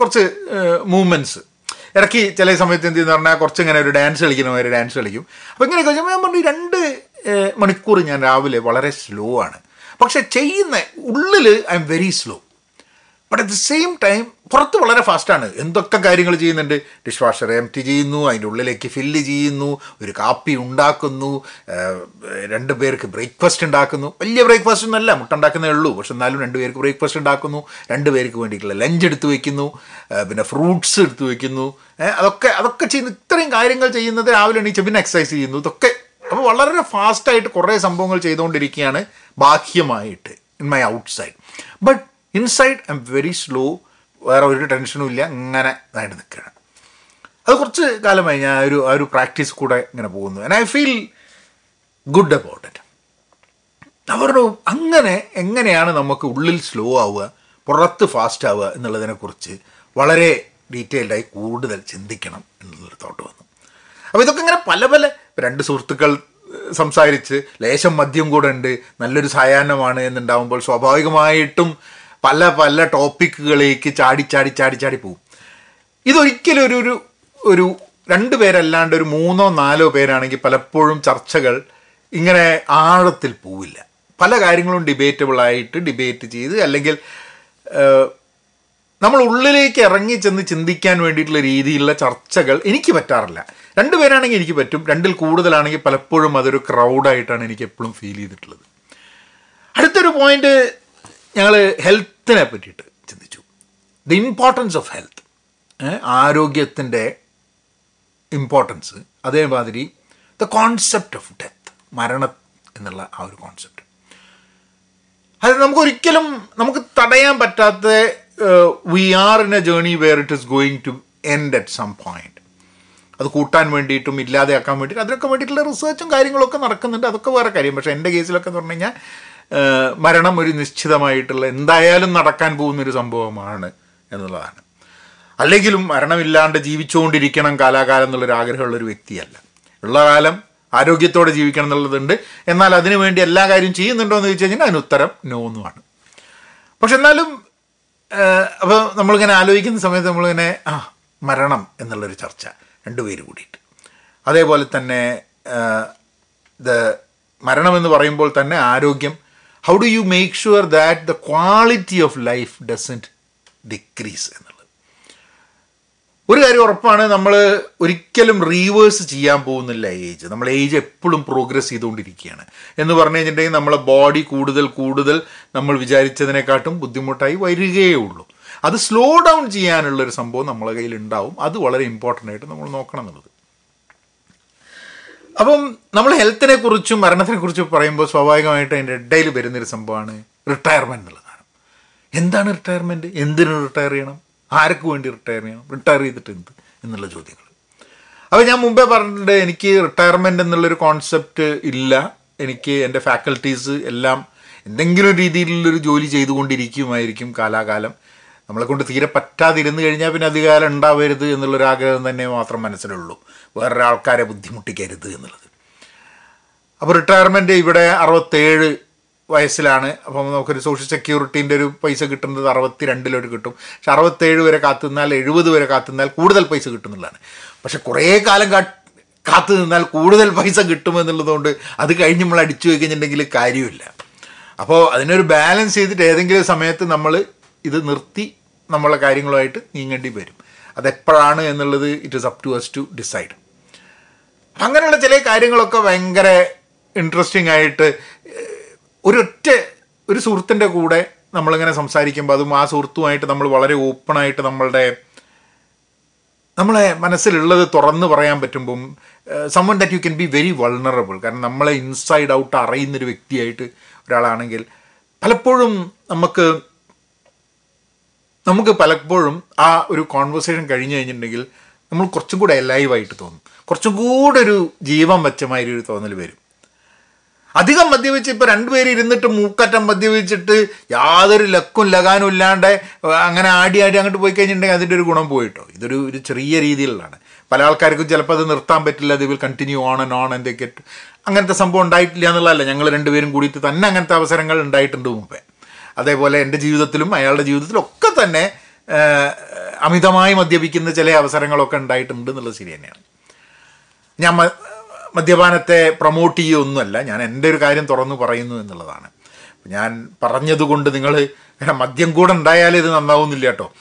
കുറച്ച് മൂവ്മെന്റ്സ് ഇടയ്ക്ക് ചില സമയത്ത് എന്ത് ചെയ്യുന്ന പറഞ്ഞാൽ കുറച്ച് ഇങ്ങനെ ഒരു ഡാൻസ് കളിക്കുന്ന മാതിരി ഡാൻസ് കളിക്കും. അപ്പോൾ ഇങ്ങനെ കഴിഞ്ഞാൽ ഞാൻ പറഞ്ഞു രണ്ട് മണിക്കൂർ ഞാൻ രാവിലെ വളരെ സ്ലോ ആണ്. പക്ഷെ ചെയ്യുന്ന ഉള്ളിൽ I am very slow but at the same time പുറത്ത് വളരെ ഫാസ്റ്റാണ് എന്തൊക്കെ കാര്യങ്ങൾ ചെയ്യുന്നുണ്ട്? ഡിഷ് വാഷർ എം ടി ചെയ്യുന്നു അതിന്റെ ഉള്ളിലേക്ക് ഫില്ല് ചെയ്യുന്നു ഒരു കാപ്പി ഉണ്ടാക്കുന്നു രണ്ട് പേർക്ക് ബ്രേക്ക്ഫാസ്റ്റ് ഉണ്ടാക്കുന്നു. വലിയ ബ്രേക്ക്ഫാസ്റ്റ് ഒന്നല്ല മുട്ട ഉണ്ടാക്കുന്നേ ഉള്ളൂ. പക്ഷെ എന്നാലും രണ്ട് പേർക്ക് ബ്രേക്ക്ഫാസ്റ്റ് ഉണ്ടാക്കുന്നു രണ്ട് പേർക്ക് വേണ്ടിയിട്ടുള്ള ലഞ്ച് എടുത്ത് വയ്ക്കുന്നു പിന്നെ ഫ്രൂട്ട്സ് എടുത്ത് വയ്ക്കുന്നു അതൊക്കെ അതൊക്കെ ചെയ്യുന്നു. ഇത്രയും കാര്യങ്ങൾ ചെയ്യുന്നത് രാവിലെ എണീച്ച് പിന്നെ എക്സസൈസ് ചെയ്യുന്നു. ഇതൊക്കെ. അപ്പോൾ വളരെ ഫാസ്റ്റായിട്ട് കുറേ സംഭവങ്ങൾ ചെയ്തുകൊണ്ടിരിക്കുകയാണ് ബാഹ്യമായിട്ട് in my outside but inside I am very slow വേറെ ഒരു ടെൻഷനും ഇല്ല ഇങ്ങനെ ഇതായിട്ട് നിൽക്കുകയാണ്. അത് കുറച്ച് കാലമായി ഞാൻ ഒരു ആ ഒരു പ്രാക്ടീസ് കൂടെ ഇങ്ങനെ പോകുന്നു. And I feel good about it അവരുടെ അങ്ങനെ എങ്ങനെയാണ് നമുക്ക് ഉള്ളിൽ സ്ലോ ആവുക പുറത്ത് ഫാസ്റ്റ് ആവുക എന്നുള്ളതിനെക്കുറിച്ച് വളരെ ഡീറ്റെയിൽഡായി കൂടുതൽ ചിന്തിക്കണം എന്നുള്ളൊരു തോട്ട് വന്നു. അപ്പോൾ ഇതൊക്കെ ഇങ്ങനെ പല പല രണ്ട് സുഹൃത്തുക്കൾ സംസാരിച്ച് ലേശം മദ്യം കൂടെ ഉണ്ട് നല്ലൊരു സായാഹ്നമാണ് എന്നുണ്ടാവുമ്പോൾ സ്വാഭാവികമായിട്ടും പല പല ടോപ്പിക്കുകളിലേക്ക് ചാടി ചാടി ചാടി ചാടി പോകും ഇതൊരിക്കലും ഒരു ഒരു രണ്ട് പേരല്ലാണ്ട് ഒരു മൂന്നോ നാലോ പേരാണെങ്കിൽ പലപ്പോഴും ചർച്ചകൾ ഇങ്ങനെ ആഴത്തിൽ പോവില്ല. പല കാര്യങ്ങളും ഡിബേറ്റബിളായിട്ട് ഡിബേറ്റ് ചെയ്ത് അല്ലെങ്കിൽ നമ്മൾ ഉള്ളിലേക്ക് ഇറങ്ങി ചെന്ന് ചിന്തിക്കാൻ വേണ്ടിയിട്ടുള്ള രീതിയിലുള്ള ചർച്ചകൾ എനിക്ക് പറ്റാറില്ല. രണ്ട് പേരാണെങ്കിൽ എനിക്ക് പറ്റും. രണ്ടിൽ കൂടുതലാണെങ്കിൽ പലപ്പോഴും അതൊരു ക്രൗഡായിട്ടാണ് എനിക്ക് എപ്പോഴും ഫീൽ ചെയ്തിട്ടുള്ളത്. അടുത്തൊരു പോയിന്റ് ഞങ്ങൾ ഹെൽത്തിനെ പറ്റിയിട്ട് ചിന്തിച്ചു. ദി ഇമ്പോർട്ടൻസ് ഓഫ് ഹെൽത്ത് ആരോഗ്യത്തിന്റെ ഇമ്പോർട്ടൻസ് അതേമാതിരി ദ കോൺസെപ്റ്റ് ഓഫ് ഡെത്ത് മരണം എന്നുള്ള ആ ഒരു കോൺസെപ്റ്റ് അത് നമുക്കൊരിക്കലും നമുക്ക് തടയാൻ പറ്റാത്ത we are in a journey where it is going to end at some point അത് കൂട്ടാൻ വേണ്ടിയിട്ടും ഇല്ലാതെയാക്കാൻ വേണ്ടിയിട്ട് അതിനൊക്കെ വേണ്ടിയിട്ടുള്ള റിസർച്ചും കാര്യങ്ങളൊക്കെ നടക്കുന്നുണ്ട്. അതൊക്കെ വേറെ കാര്യം. പക്ഷേ എന്റെ കേസിലൊക്കെ എന്ന് പറഞ്ഞു കഴിഞ്ഞാൽ മരണം ഒരു നിശ്ചിതമായിട്ടുള്ള എന്തായാലും നടക്കാൻ പോകുന്നൊരു സംഭവമാണ് എന്നുള്ളതാണ്. അല്ലെങ്കിലും മരണമില്ലാണ്ട് ജീവിച്ചുകൊണ്ടിരിക്കണം കാലാകാലം എന്നുള്ളൊരു ആഗ്രഹമുള്ള ഒരു വ്യക്തിയല്ല. ഉള്ള കാലം ആരോഗ്യത്തോടെ ജീവിക്കണം എന്നുള്ളതുണ്ട്. എന്നാൽ അതിനുവേണ്ടി എല്ലാ കാര്യം ചെയ്യുന്നുണ്ടോ എന്ന് ചോദിച്ചു കഴിഞ്ഞാൽ അതിന് ഉത്തരം നോ എന്നുമാണ്. പക്ഷെ എന്നാലും അപ്പോൾ നമ്മളിങ്ങനെ ആലോചിക്കുന്ന സമയത്ത് നമ്മളിങ്ങനെ ആ മരണം എന്നുള്ളൊരു ചർച്ച രണ്ടുപേര് കൂടിയിട്ട്. അതേപോലെ തന്നെ ഇത് മരണമെന്ന് പറയുമ്പോൾ തന്നെ ആരോഗ്യം how do you make sure that the quality of life doesn't decrease എന്നുള്ളത്? ഒരു കാര്യം ഉറപ്പാണ് നമ്മൾ ഒരിക്കലും റീവേഴ്സ് ചെയ്യാൻ പോകുന്നില്ല ഏജ് നമ്മൾ ഏജ് എപ്പോഴും പ്രോഗ്രസ് ചെയ്തുകൊണ്ടിരിക്കുകയാണ്. എന്ന് പറഞ്ഞു കഴിഞ്ഞിട്ടുണ്ടെങ്കിൽ നമ്മളെ ബോഡി കൂടുതൽ കൂടുതൽ നമ്മൾ വിചാരിച്ചതിനെക്കാട്ടും ബുദ്ധിമുട്ടായി വരികയേ ഉള്ളൂ. അത് സ്ലോ ഡൗൺ ചെയ്യാനുള്ളൊരു സംഭവം നമ്മളെ കയ്യിൽ ഉണ്ടാവും അത് വളരെ ഇമ്പോർട്ടന്റ് ആയിട്ട് നമ്മൾ നോക്കണം എന്നുള്ളത്. അപ്പം നമ്മൾ ഹെൽത്തിനെ കുറിച്ചും മരണത്തിനെ കുറിച്ചും പറയുമ്പോൾ സ്വാഭാവികമായിട്ട് അതിന്റെ ഇടയിൽ വരുന്നൊരു സംഭവമാണ് റിട്ടയർമെന്റ് എന്നുള്ളതാണ് എന്താണ് റിട്ടയർമെന്റ് എന്തിനു റിട്ടയർ ചെയ്യണം? ആർക്ക് വേണ്ടി റിട്ടയർ ചെയ്യണം? റിട്ടയർ ചെയ്തിട്ട് എന്ത്? എന്നുള്ള ചോദ്യങ്ങൾ. അപ്പോൾ ഞാൻ മുമ്പേ പറഞ്ഞിട്ടുണ്ട് എനിക്ക് റിട്ടയർമെന്റ് എന്നുള്ളൊരു കോൺസെപ്റ്റ് ഇല്ല. എനിക്ക് എന്റെ ഫാക്കൽറ്റീസ് എല്ലാം എന്തെങ്കിലും രീതിയിലുള്ളൊരു ജോലി ചെയ്തുകൊണ്ടിരിക്കുമായിരിക്കും കാലാകാലം. നമ്മളെ കൊണ്ട് തീരെ പറ്റാതിരുന്നു കഴിഞ്ഞാൽ പിന്നെ അധികാരം ഉണ്ടാവരുത് എന്നുള്ളൊരാഗ്രഹം തന്നെ മാത്രം മനസ്സിലുള്ളൂ. വേറൊരാൾക്കാരെ ബുദ്ധിമുട്ടിക്കരുത് എന്നുള്ളത്. അപ്പോൾ റിട്ടയർമെന്റ് ഇവിടെ അറുപത്തേഴ് വയസ്സിലാണ്. അപ്പം നമുക്കൊരു സോഷ്യൽ സെക്യൂരിറ്റീന്റെ ഒരു പൈസ കിട്ടുന്നത് അറുപത്തി രണ്ടിലൊരു കിട്ടും. പക്ഷെ അറുപത്തേഴ് വരെ കാത്തുനിന്നാൽ എഴുപത് വരെ കാത്തുനിന്നാൽ കൂടുതൽ പൈസ കിട്ടുന്നുള്ളതാണ്. പക്ഷെ കുറേ കാലം കാത്തു നിന്നാൽ കൂടുതൽ പൈസ കിട്ടുമെന്നുള്ളതുകൊണ്ട് അത് കഴിഞ്ഞ് നമ്മൾ അടിച്ചു വയ്ക്കുന്നുണ്ടെങ്കിൽ കാര്യമില്ല. അപ്പോൾ അതിനൊരു ബാലൻസ് ചെയ്തിട്ട് ഏതെങ്കിലും സമയത്ത് നമ്മൾ ഇത് നിർത്തി നമ്മളെ കാര്യങ്ങളുമായിട്ട് നീങ്ങേണ്ടി വരും. അതെപ്പോഴാണ് എന്നുള്ളത് it is up to us to decide അങ്ങനെയുള്ള ചില കാര്യങ്ങളൊക്കെ ഭയങ്കര ഇൻട്രസ്റ്റിംഗ് ആയിട്ട് ഒരൊറ്റ ഒരു സുഹൃത്തിന്റെ കൂടെ നമ്മളിങ്ങനെ സംസാരിക്കുമ്പോൾ അതും ആ സുഹൃത്തുമായിട്ട് നമ്മൾ വളരെ ഓപ്പണായിട്ട് നമ്മളുടെ നമ്മളെ മനസ്സിലുള്ളത് തുറന്ന് പറയാൻ പറ്റുമ്പം someone that you can be very vulnerable കാരണം നമ്മളെ ഇൻസൈഡ് ഔട്ട് അറിയുന്നൊരു വ്യക്തിയായിട്ട് ഒരാളാണെങ്കിൽ പലപ്പോഴും നമുക്ക് നമുക്ക് പലപ്പോഴും ആ ഒരു കോൺവെർസേഷൻ കഴിഞ്ഞ് കഴിഞ്ഞിട്ടുണ്ടെങ്കിൽ നമ്മൾ കുറച്ചും കൂടെ ലൈവായിട്ട് തോന്നും. കുറച്ചും കൂടെ ഒരു ജീവൻ വെച്ചമാതിരി ഒരു തോന്നൽ വരും. അധികം മദ്യപിച്ച് ഇപ്പോൾ രണ്ടുപേരും ഇരുന്നിട്ട് മൂക്കറ്റം മദ്യപിച്ചിട്ട് യാതൊരു ലക്കും ലകാനും ഇല്ലാണ്ട് അങ്ങനെ ആടി ആടി അങ്ങോട്ട് പോയി കഴിഞ്ഞിട്ടുണ്ടെങ്കിൽ അതിന്റെ ഒരു ഗുണം പോയിട്ടോ? ഇതൊരു ഒരു ചെറിയ രീതിയിലുള്ളതാണ്. പല ആൾക്കാർക്കും ചിലപ്പോൾ അത് നിർത്താൻ പറ്റില്ല അത് will continue on and on get അങ്ങനത്തെ സംഭവം ഉണ്ടായിട്ടില്ല എന്നുള്ളതല്ല. ഞങ്ങൾ രണ്ടുപേരും കൂടിയിട്ട് തന്നെ അങ്ങനത്തെ അവസരങ്ങൾ ഉണ്ടായിട്ടുണ്ട് മുമ്പേ. അതേപോലെ എന്റെ ജീവിതത്തിലും അയാളുടെ ജീവിതത്തിലും ഒക്കെ തന്നെ അമിതമായി മദ്യപിക്കുന്ന ചില അവസരങ്ങളൊക്കെ ഉണ്ടായിട്ടുണ്ട് എന്നുള്ളത് ശരി തന്നെയാണ്. ഞാൻ മദ്യപാനത്തെ പ്രൊമോട്ട് ചെയ്യുകയൊന്നുമല്ല ഞാൻ എന്റെ ഒരു കാര്യം തുറന്നു പറയുന്നു എന്നുള്ളതാണ്. ഞാൻ പറഞ്ഞതുകൊണ്ട് നിങ്ങൾ മദ്യം കൂടെ ഉണ്ടായാലേ ഇത് നന്നാവുന്നില്ല കേട്ടോ.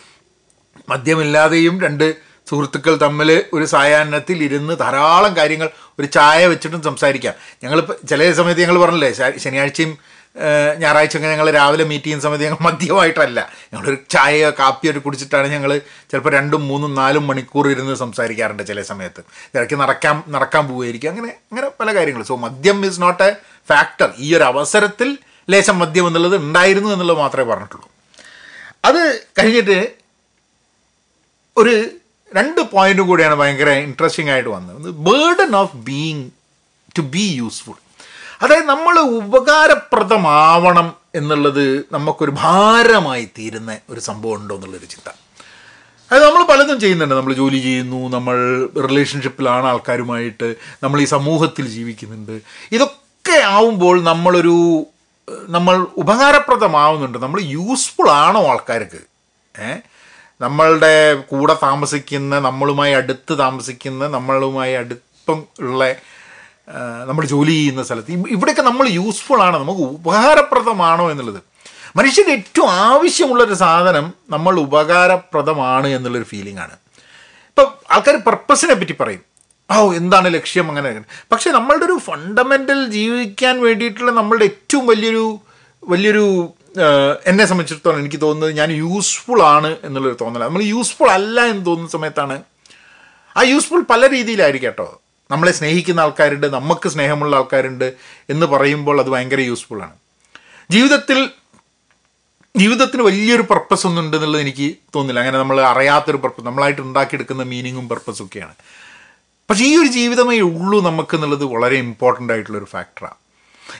മദ്യമില്ലാതെയും രണ്ട് സുഹൃത്തുക്കൾ തമ്മിൽ ഒരു സായാഹ്നത്തിൽ ഇരുന്ന് ധാരാളം കാര്യങ്ങൾ ഒരു ചായ വെച്ചിട്ടും സംസാരിക്കാം. ഞങ്ങൾ ചില സമയത്ത് ഞങ്ങൾ പറഞ്ഞില്ലേ ശനിയാഴ്ചയും ഏഹ്, ഞായറാഴ്ചയൊക്കെ ഞങ്ങൾ രാവിലെ മീറ്റ് ചെയ്യുന്ന സമയത്ത് ഞങ്ങൾ മദ്യമായിട്ടല്ല. ഞങ്ങളൊരു ചായയോ കാപ്പിയോ കുടിച്ചിട്ടാണ് ഞങ്ങൾ ചിലപ്പോൾ രണ്ടും മൂന്നും നാലും മണിക്കൂർ ഇരുന്ന് സംസാരിക്കാറുണ്ട് ചില സമയത്ത്. ഇടയ്ക്ക് നടക്കാൻ നടക്കാൻ പോവുമായിരിക്കും. അങ്ങനെ അങ്ങനെ പല കാര്യങ്ങൾ സോ മദ്യം ഇസ് നോട്ട് എ ഫാക്ടർ ഈ ഒരു അവസരത്തിൽ ലേശം മദ്യം എന്നുള്ളത് ഉണ്ടായിരുന്നു എന്നുള്ളത് മാത്രമേ പറഞ്ഞിട്ടുള്ളൂ. അത് കഴിഞ്ഞിട്ട് ഒരു രണ്ട് പോയിന്റ് കൂടിയാണ് ഭയങ്കര ഇൻട്രസ്റ്റിംഗ് ആയിട്ട് വന്നത്. Burden of being to be useful അതായത് നമ്മൾ ഉപകാരപ്രദമാവണം എന്നുള്ളത് നമുക്കൊരു ഭാരമായി തീരുന്ന ഒരു സംഭവം ഉണ്ടോ എന്നുള്ളൊരു ചിന്ത. അത് നമ്മൾ പലതും ചെയ്യുന്നുണ്ട്. നമ്മൾ ജോലി ചെയ്യുന്നു നമ്മൾ റിലേഷൻഷിപ്പിലാണ് ആൾക്കാരുമായിട്ട് നമ്മൾ ഈ സമൂഹത്തിൽ ജീവിക്കുന്നുണ്ട്. ഇതൊക്കെ ആവുമ്പോൾ നമ്മളൊരു നമ്മൾ ഉപകാരപ്രദമാവുന്നുണ്ട്. നമ്മൾ യൂസ്ഫുൾ ആണോ ആൾക്കാർക്ക്? ഏ? നമ്മളുടെ കൂടെ താമസിക്കുന്ന നമ്മളുമായി അടുത്ത് താമസിക്കുന്ന നമ്മളുമായി അടുപ്പം ഉള്ള നമ്മൾ ജോലി ചെയ്യുന്ന സ്ഥലത്ത്. ഇവിടെയൊക്കെ നമ്മൾ യൂസ്ഫുൾ ആണ് നമുക്ക് ഉപകാരപ്രദമാണോ എന്നുള്ളത്. മനുഷ്യന് ഏറ്റവും ആവശ്യമുള്ളൊരു സാധനം നമ്മൾ ഉപകാരപ്രദമാണ് എന്നുള്ളൊരു ഫീലിംഗ് ആണ്. ഇപ്പം ആൾക്കാർ പർപ്പസിനെ പറ്റി പറയും. ഓ എന്താണ് ലക്ഷ്യം അങ്ങനെ? പക്ഷെ നമ്മളുടെ ഒരു ഫണ്ടമെന്റൽ ജീവിക്കാൻ വേണ്ടിയിട്ടുള്ള നമ്മളുടെ ഏറ്റവും വലിയൊരു വലിയൊരു എന്നെ സംബന്ധിച്ചിടത്തോളം എനിക്ക് തോന്നുന്നത് ഞാൻ യൂസ്ഫുൾ ആണ് എന്നുള്ളൊരു തോന്നലാണ്. നമ്മൾ യൂസ്ഫുൾ അല്ല എന്ന് തോന്നുന്ന സമയത്താണ്. ആ യൂസ്ഫുൾ പല രീതിയിലായിരിക്കും കേട്ടോ. നമ്മളെ സ്നേഹിക്കുന്ന ആൾക്കാരുണ്ട് നമുക്ക് സ്നേഹമുള്ള ആൾക്കാരുണ്ട് എന്ന് പറയുമ്പോൾ അത് ഭയങ്കര യൂസ്ഫുള്ളാണ് ജീവിതത്തിൽ ജീവിതത്തിന് വലിയൊരു പർപ്പസ് ഒന്നും ഉണ്ടെന്നുള്ളത് എനിക്ക് തോന്നില്ല അങ്ങനെ നമ്മൾ അറിയാത്തൊരു പർപ്പസ് നമ്മളായിട്ട് ഉണ്ടാക്കിയെടുക്കുന്ന മീനിങ്ങും പർപ്പസും ഒക്കെയാണ്. പക്ഷേ ഈ ഒരു ജീവിതമേ ഉള്ളൂ നമുക്ക് എന്നുള്ളത് വളരെ ഇമ്പോർട്ടന്റ് ആയിട്ടുള്ളൊരു ഫാക്ടറാണ്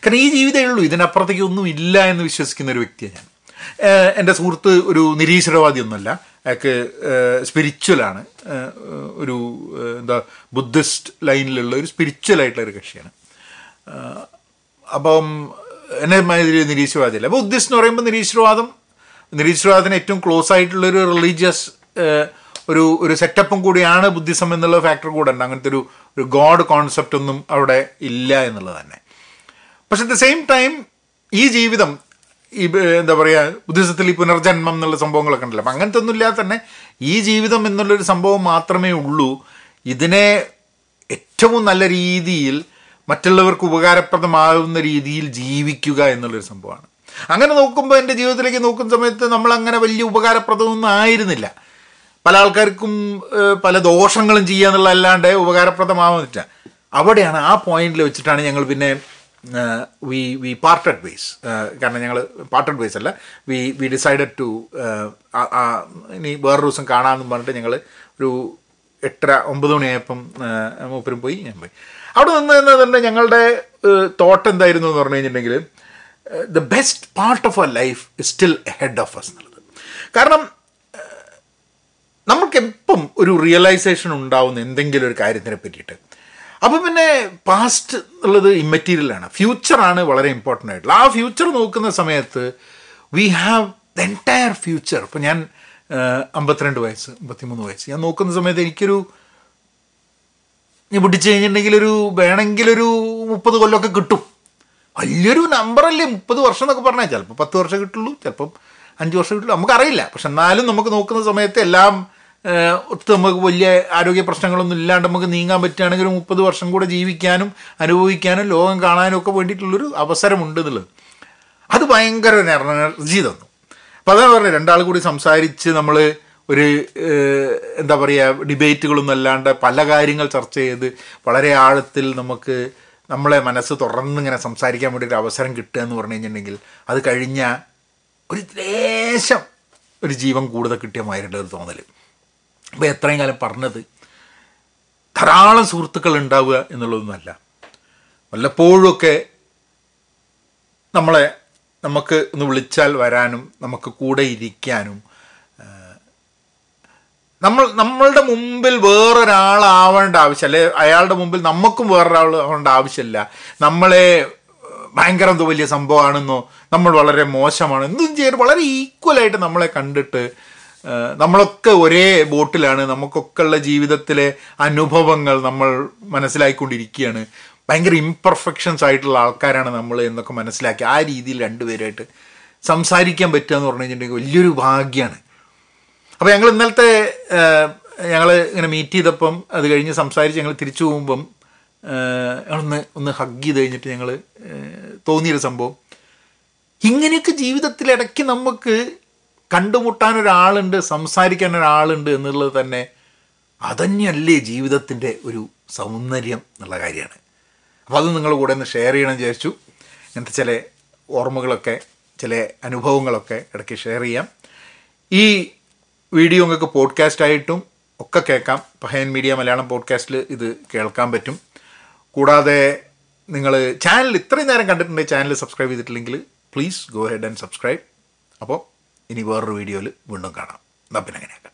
കാരണം ഈ ജീവിതമേ ഉള്ളൂ. ഇതിനപ്പുറത്തേക്ക് ഒന്നും ഇല്ല എന്ന് വിശ്വസിക്കുന്ന ഒരു വ്യക്തിയാണ് ഞാൻ. എന്റെ സുഹൃത്ത് ഒരു നിരീശ്വരവാദി അയാൾക്ക് സ്പിരിച്വലാണ് ഒരു എന്താ ബുദ്ധിസ്റ്റ് ലൈനിലുള്ള ഒരു സ്പിരിച്വൽ ആയിട്ടുള്ള ഒരു കക്ഷിയാണ്. അപ്പം എന്നെ മാതിരി നിരീശ്വരവാദിയല്ല. അപ്പോൾ ബുദ്ധിസ്റ്റ് എന്ന് പറയുമ്പോൾ നിരീശ്വരവാദം നിരീശ്വരവാദത്തിന് ഏറ്റവും ക്ലോസ് ആയിട്ടുള്ള ഒരു റിലീജിയസ് ഒരു ഒരു സെറ്റപ്പും കൂടിയാണ് ബുദ്ധിസം എന്നുള്ള ഫാക്ടർ കൂടെ ഉണ്ട്. അങ്ങനത്തെ ഒരു ഒരു ഗോഡ് കോൺസെപ്റ്റ് ഒന്നും അവിടെ ഇല്ല എന്നുള്ളത് തന്നെ. പക്ഷെ അറ്റ് ദ സെയിം ടൈം ഈ ജീവിതം ഈ എന്താ പറയുക ബുദ്ധിസത്തിൽ ഈ പുനർജന്മം എന്നുള്ള സംഭവങ്ങളൊക്കെ ഉണ്ടല്ലോ. അപ്പം അങ്ങനത്തെ ഒന്നും ഇല്ലാതെ തന്നെ ഈ ജീവിതം എന്നുള്ളൊരു സംഭവം മാത്രമേ ഉള്ളൂ. ഇതിനെ ഏറ്റവും നല്ല രീതിയിൽ മറ്റുള്ളവർക്ക് ഉപകാരപ്രദമാകുന്ന രീതിയിൽ ജീവിക്കുക എന്നുള്ളൊരു സംഭവമാണ്. അങ്ങനെ നോക്കുമ്പോൾ എന്റെ ജീവിതത്തിലേക്ക് നോക്കുന്ന സമയത്ത് നമ്മൾ അങ്ങനെ വലിയ ഉപകാരപ്രദമൊന്നും ആയിരുന്നില്ല. പല ആൾക്കാർക്കും പല ദോഷങ്ങളും ചെയ്യുക എന്നുള്ളതല്ലാണ്ട് ഉപകാരപ്രദമാവുന്നില്ല. അവിടെയാണ് ആ പോയിന്റിൽ വെച്ചിട്ടാണ് ഞങ്ങൾ പിന്നെ വി വി പാർട്ടഡ് വേസ് കാരണം ഞങ്ങൾ പാർട്ടഡ് വേസ് അല്ല. വി വി ഡിസൈഡഡ് ടു ഇനി വേറൊരു ദിവസം കാണാമെന്ന് പറഞ്ഞിട്ട് ഞങ്ങൾ ഒരു എട്ടര ഒമ്പത് മണിയായപ്പം മൂപ്പരും പോയി ഞാൻ പോയി. അവിടെ നിന്ന് തന്നെ ഞങ്ങളുടെ തോട്ട് എന്തായിരുന്നു എന്ന് പറഞ്ഞു കഴിഞ്ഞിട്ടുണ്ടെങ്കിൽ the best part of our life is still ahead of us എന്നുള്ളത്. കാരണം നമുക്ക് എപ്പം ഒരു റിയലൈസേഷൻ ഉണ്ടാവുന്ന എന്തെങ്കിലും ഒരു കാര്യത്തിനെ പറ്റിയിട്ട് അപ്പം പിന്നെ പാസ്റ്റ് ഉള്ളത് ഇമ്മറ്റീരിയലാണ് ഫ്യൂച്ചറാണ് വളരെ ഇമ്പോർട്ടന്റ് ആയിട്ടുള്ള. ആ ഫ്യൂച്ചർ നോക്കുന്ന സമയത്ത് we have the entire future ഇപ്പം ഞാൻ അമ്പത്തിരണ്ട് വയസ്സ് അമ്പത്തിമൂന്ന് വയസ്സ്. ഞാൻ നോക്കുന്ന സമയത്ത് എനിക്കൊരു ഞാൻ പിടിച്ചു കഴിഞ്ഞിട്ടുണ്ടെങ്കിൽ ഒരു വേണമെങ്കിലൊരു മുപ്പത് കൊല്ലമൊക്കെ കിട്ടും. വലിയൊരു നമ്പറല്ലേ മുപ്പത് വർഷം എന്നൊക്കെ പറഞ്ഞാൽ ചിലപ്പോൾ പത്ത് വർഷം കിട്ടുള്ളൂ ചിലപ്പം അഞ്ച് വർഷം കിട്ടുള്ളൂ. നമുക്കറിയില്ല. പക്ഷെ എന്നാലും നമുക്ക് നോക്കുന്ന സമയത്ത് എല്ലാം ഒത്ത് നമുക്ക് വലിയ ആരോഗ്യ പ്രശ്നങ്ങളൊന്നും ഇല്ലാണ്ട് നമുക്ക് നീങ്ങാൻ പറ്റുകയാണെങ്കിൽ മുപ്പത് വർഷം കൂടെ ജീവിക്കാനും അനുഭവിക്കാനും ലോകം കാണാനും ഒക്കെ വേണ്ടിയിട്ടുള്ളൊരു അവസരമുണ്ട് എന്നുള്ളത്. അത് ഭയങ്കര ഒരു എനർജി തന്നു. അപ്പോൾ അതാണ് പറഞ്ഞത് രണ്ടാൾ കൂടി സംസാരിച്ച് നമ്മൾ ഒരു എന്താ പറയുക ഡിബേറ്റുകളൊന്നും അല്ലാണ്ട് പല കാര്യങ്ങൾ ചർച്ച ചെയ്ത് വളരെ ആഴത്തിൽ നമുക്ക് നമ്മളെ മനസ്സ് തുറന്ന് ഇങ്ങനെ സംസാരിക്കാൻ വേണ്ടി ഒരു അവസരം കിട്ടുക എന്ന് പറഞ്ഞു കഴിഞ്ഞിട്ടുണ്ടെങ്കിൽ അത് കഴിഞ്ഞ ഒരു ലേശം ഒരു ജീവൻ കൂടുതൽ കിട്ടിയ മാതിരി ഒരു തോന്നൽ അപ്പോൾ എത്രയും കാലം പറഞ്ഞത് ധാരാളം സുഹൃത്തുക്കൾ ഉണ്ടാവുക എന്നുള്ളതൊന്നുമല്ല. വല്ലപ്പോഴുമൊക്കെ നമ്മളെ നമുക്ക് ഒന്ന് വിളിച്ചാൽ വരാനും നമുക്ക് കൂടെ ഇരിക്കാനും നമ്മൾ നമ്മളുടെ മുമ്പിൽ വേറൊരാളാവേണ്ട ആവശ്യം അല്ലെ അയാളുടെ മുമ്പിൽ നമുക്കും വേറൊരാൾ ആവേണ്ട ആവശ്യമില്ല. നമ്മളെ ഭയങ്കര എന്തോ വലിയ സംഭവമാണെന്നോ നമ്മൾ വളരെ മോശമാണ് എന്തും ചെയ്യാൻ വളരെ ഈക്വലായിട്ട് നമ്മളെ കണ്ടിട്ട് നമ്മളൊക്കെ ഒരേ ബോട്ടിലാണ്. നമുക്കൊക്കെ ഉള്ള ജീവിതത്തിലെ അനുഭവങ്ങൾ നമ്മൾ മനസ്സിലാക്കിക്കൊണ്ടിരിക്കുകയാണ് ഭയങ്കര ഇംപെർഫെക്ഷൻസ് ആയിട്ടുള്ള ആൾക്കാരാണ് നമ്മൾ എന്നൊക്കെ മനസ്സിലാക്കി ആ രീതിയിൽ രണ്ടുപേരായിട്ട് സംസാരിക്കാൻ പറ്റുക എന്ന് പറഞ്ഞു കഴിഞ്ഞിട്ടുണ്ടെങ്കിൽ വലിയൊരു ഭാഗ്യമാണ് അപ്പോൾ ഞങ്ങൾ ഇന്നലത്തെ ഞങ്ങൾ ഇങ്ങനെ മീറ്റ് ചെയ്തപ്പം അത് കഴിഞ്ഞ് സംസാരിച്ച് ഞങ്ങൾ തിരിച്ചു പോകുമ്പം ഒന്ന് ഒന്ന് ഹഗ് ചെയ്ത് കഴിഞ്ഞിട്ട് ഞങ്ങൾ തോന്നിയൊരു സംഭവം. ഇങ്ങനെയൊക്കെ ജീവിതത്തിൽ ഇടയ്ക്ക് നമുക്ക് കണ്ടുമുട്ടാൻ ഒരാളുണ്ട് സംസാരിക്കാൻ ഒരാളുണ്ട് എന്നുള്ളത് തന്നെ അതന്നെയല്ലേ ജീവിതത്തിന്റെ ഒരു സൗന്ദര്യം എന്നുള്ള കാര്യമാണ്. അപ്പോൾ അത് നിങ്ങളുടെ കൂടെ ഒന്ന് ഷെയർ ചെയ്യണം വിചാരിച്ചു. ഇങ്ങനത്തെ ചില ഓർമ്മകളൊക്കെ ചില അനുഭവങ്ങളൊക്കെ ഇടയ്ക്ക് ഷെയർ ചെയ്യാം. ഈ വീഡിയോ നിങ്ങൾക്ക് പോഡ്കാസ്റ്റ് ആയിട്ടും ഒക്കെ കേൾക്കാം. പഹയൻ മീഡിയ മലയാളം പോഡ്കാസ്റ്റിൽ ഇത് കേൾക്കാൻ പറ്റും. കൂടാതെ നിങ്ങൾ ചാനൽ ഇത്രയും നേരം കണ്ടിട്ടുണ്ടെങ്കിൽ ചാനൽ സബ്സ്ക്രൈബ് ചെയ്തിട്ടില്ലെങ്കിൽ please go ahead and subscribe അപ്പോൾ ഇനി വേറൊരു വീഡിയോയിൽ വീണ്ടും കാണാം. എന്നാൽ അങ്ങനെയാക്കാം.